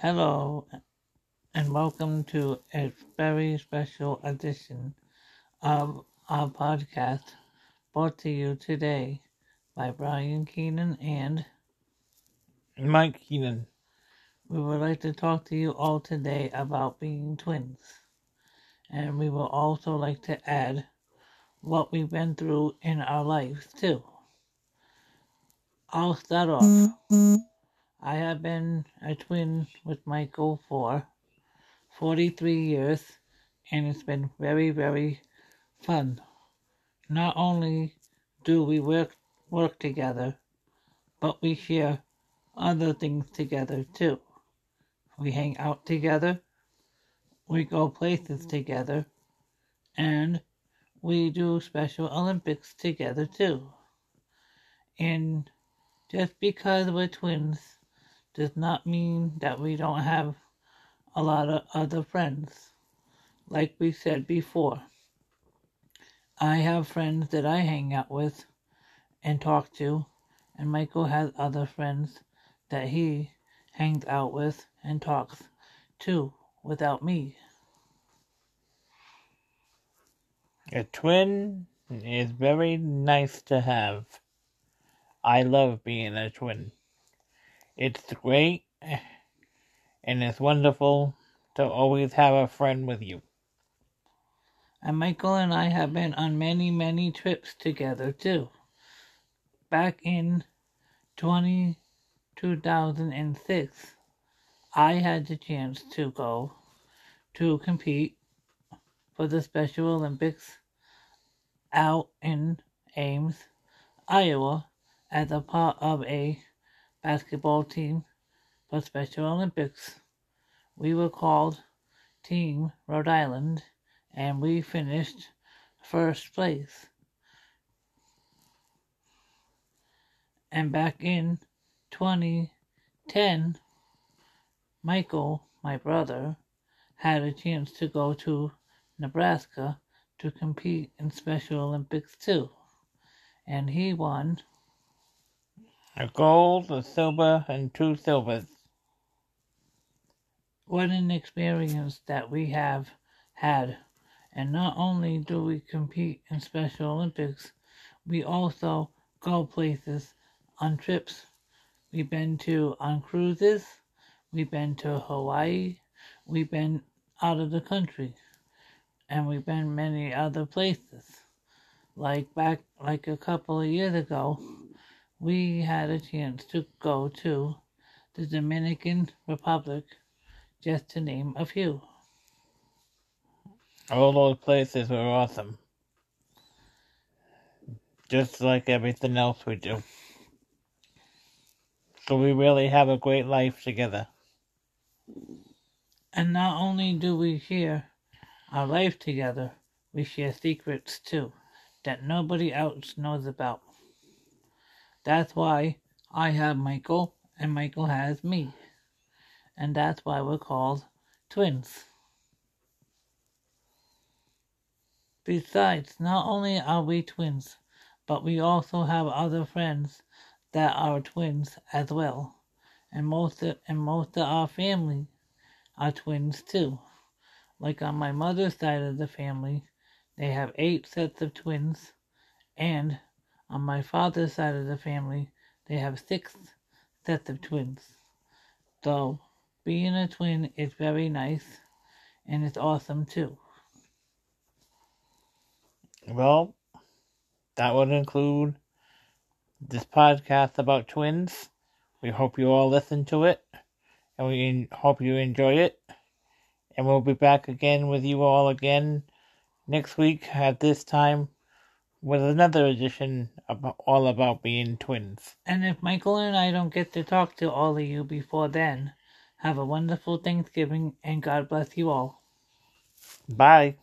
Hello, and welcome to a very special edition of our podcast brought to you today by Brian Keenan and Mike Keenan. We would like to talk to you all today about being twins. And we will also like to add what we've been through in our lives too. I'll start off. I have been a twin with Michael for 43 years, and it's been very, very fun. Not only do we work work together, but we share other things together too. We hang out together, we go places together, and we do Special Olympics together too. And just because we're twins does not mean that we don't have a lot of other friends. Like we said before, I have friends that I hang out with and talk to, and Michael has other friends that he hangs out with and talks to without me. A twin is very nice to have. I love being a twin. It's great and it's wonderful to always have a friend with you. And Michael and I have been on many, many trips together too. Back in 20, 2006, I had the chance to go to compete for the Special Olympics out in Ames, Iowa, as a part of a basketball team for Special Olympics. We were called Team Rhode Island and we finished first place. And back in 2010, Michael, my brother, had a chance to go to Nebraska to compete in Special Olympics too. And he won a gold, a silver, and two silvers. What an experience that we have had. And not only do we compete in Special Olympics, we also go places on trips. We've been to on cruises, we've been to Hawaii, we've been out of the country, and we've been many other places. Like back like a couple of years ago, we had a chance to go to the Dominican Republic, just to name a few. All those places were awesome. Just like everything else we do. So we really have a great life together. And not only do we share our life together, we share secrets too that nobody else knows about. That's why I have Michael and Michael has me. And that's why we're called twins. Besides, not only are we twins, but we also have other friends that are twins as well. And most of, and most of our family are twins too. Like on my mother's side of the family, they have eight sets of twins, and on my father's side of the family, they have six sets of twins. So, being a twin is very nice and it's awesome too. Well, that would include this podcast about twins. We hope you all listen to it and we hope you enjoy it. And we'll be back again with you all again next week at this time with another edition about all about being twins. And if Michael and I don't get to talk to all of you before then, have a wonderful Thanksgiving and God bless you all. Bye.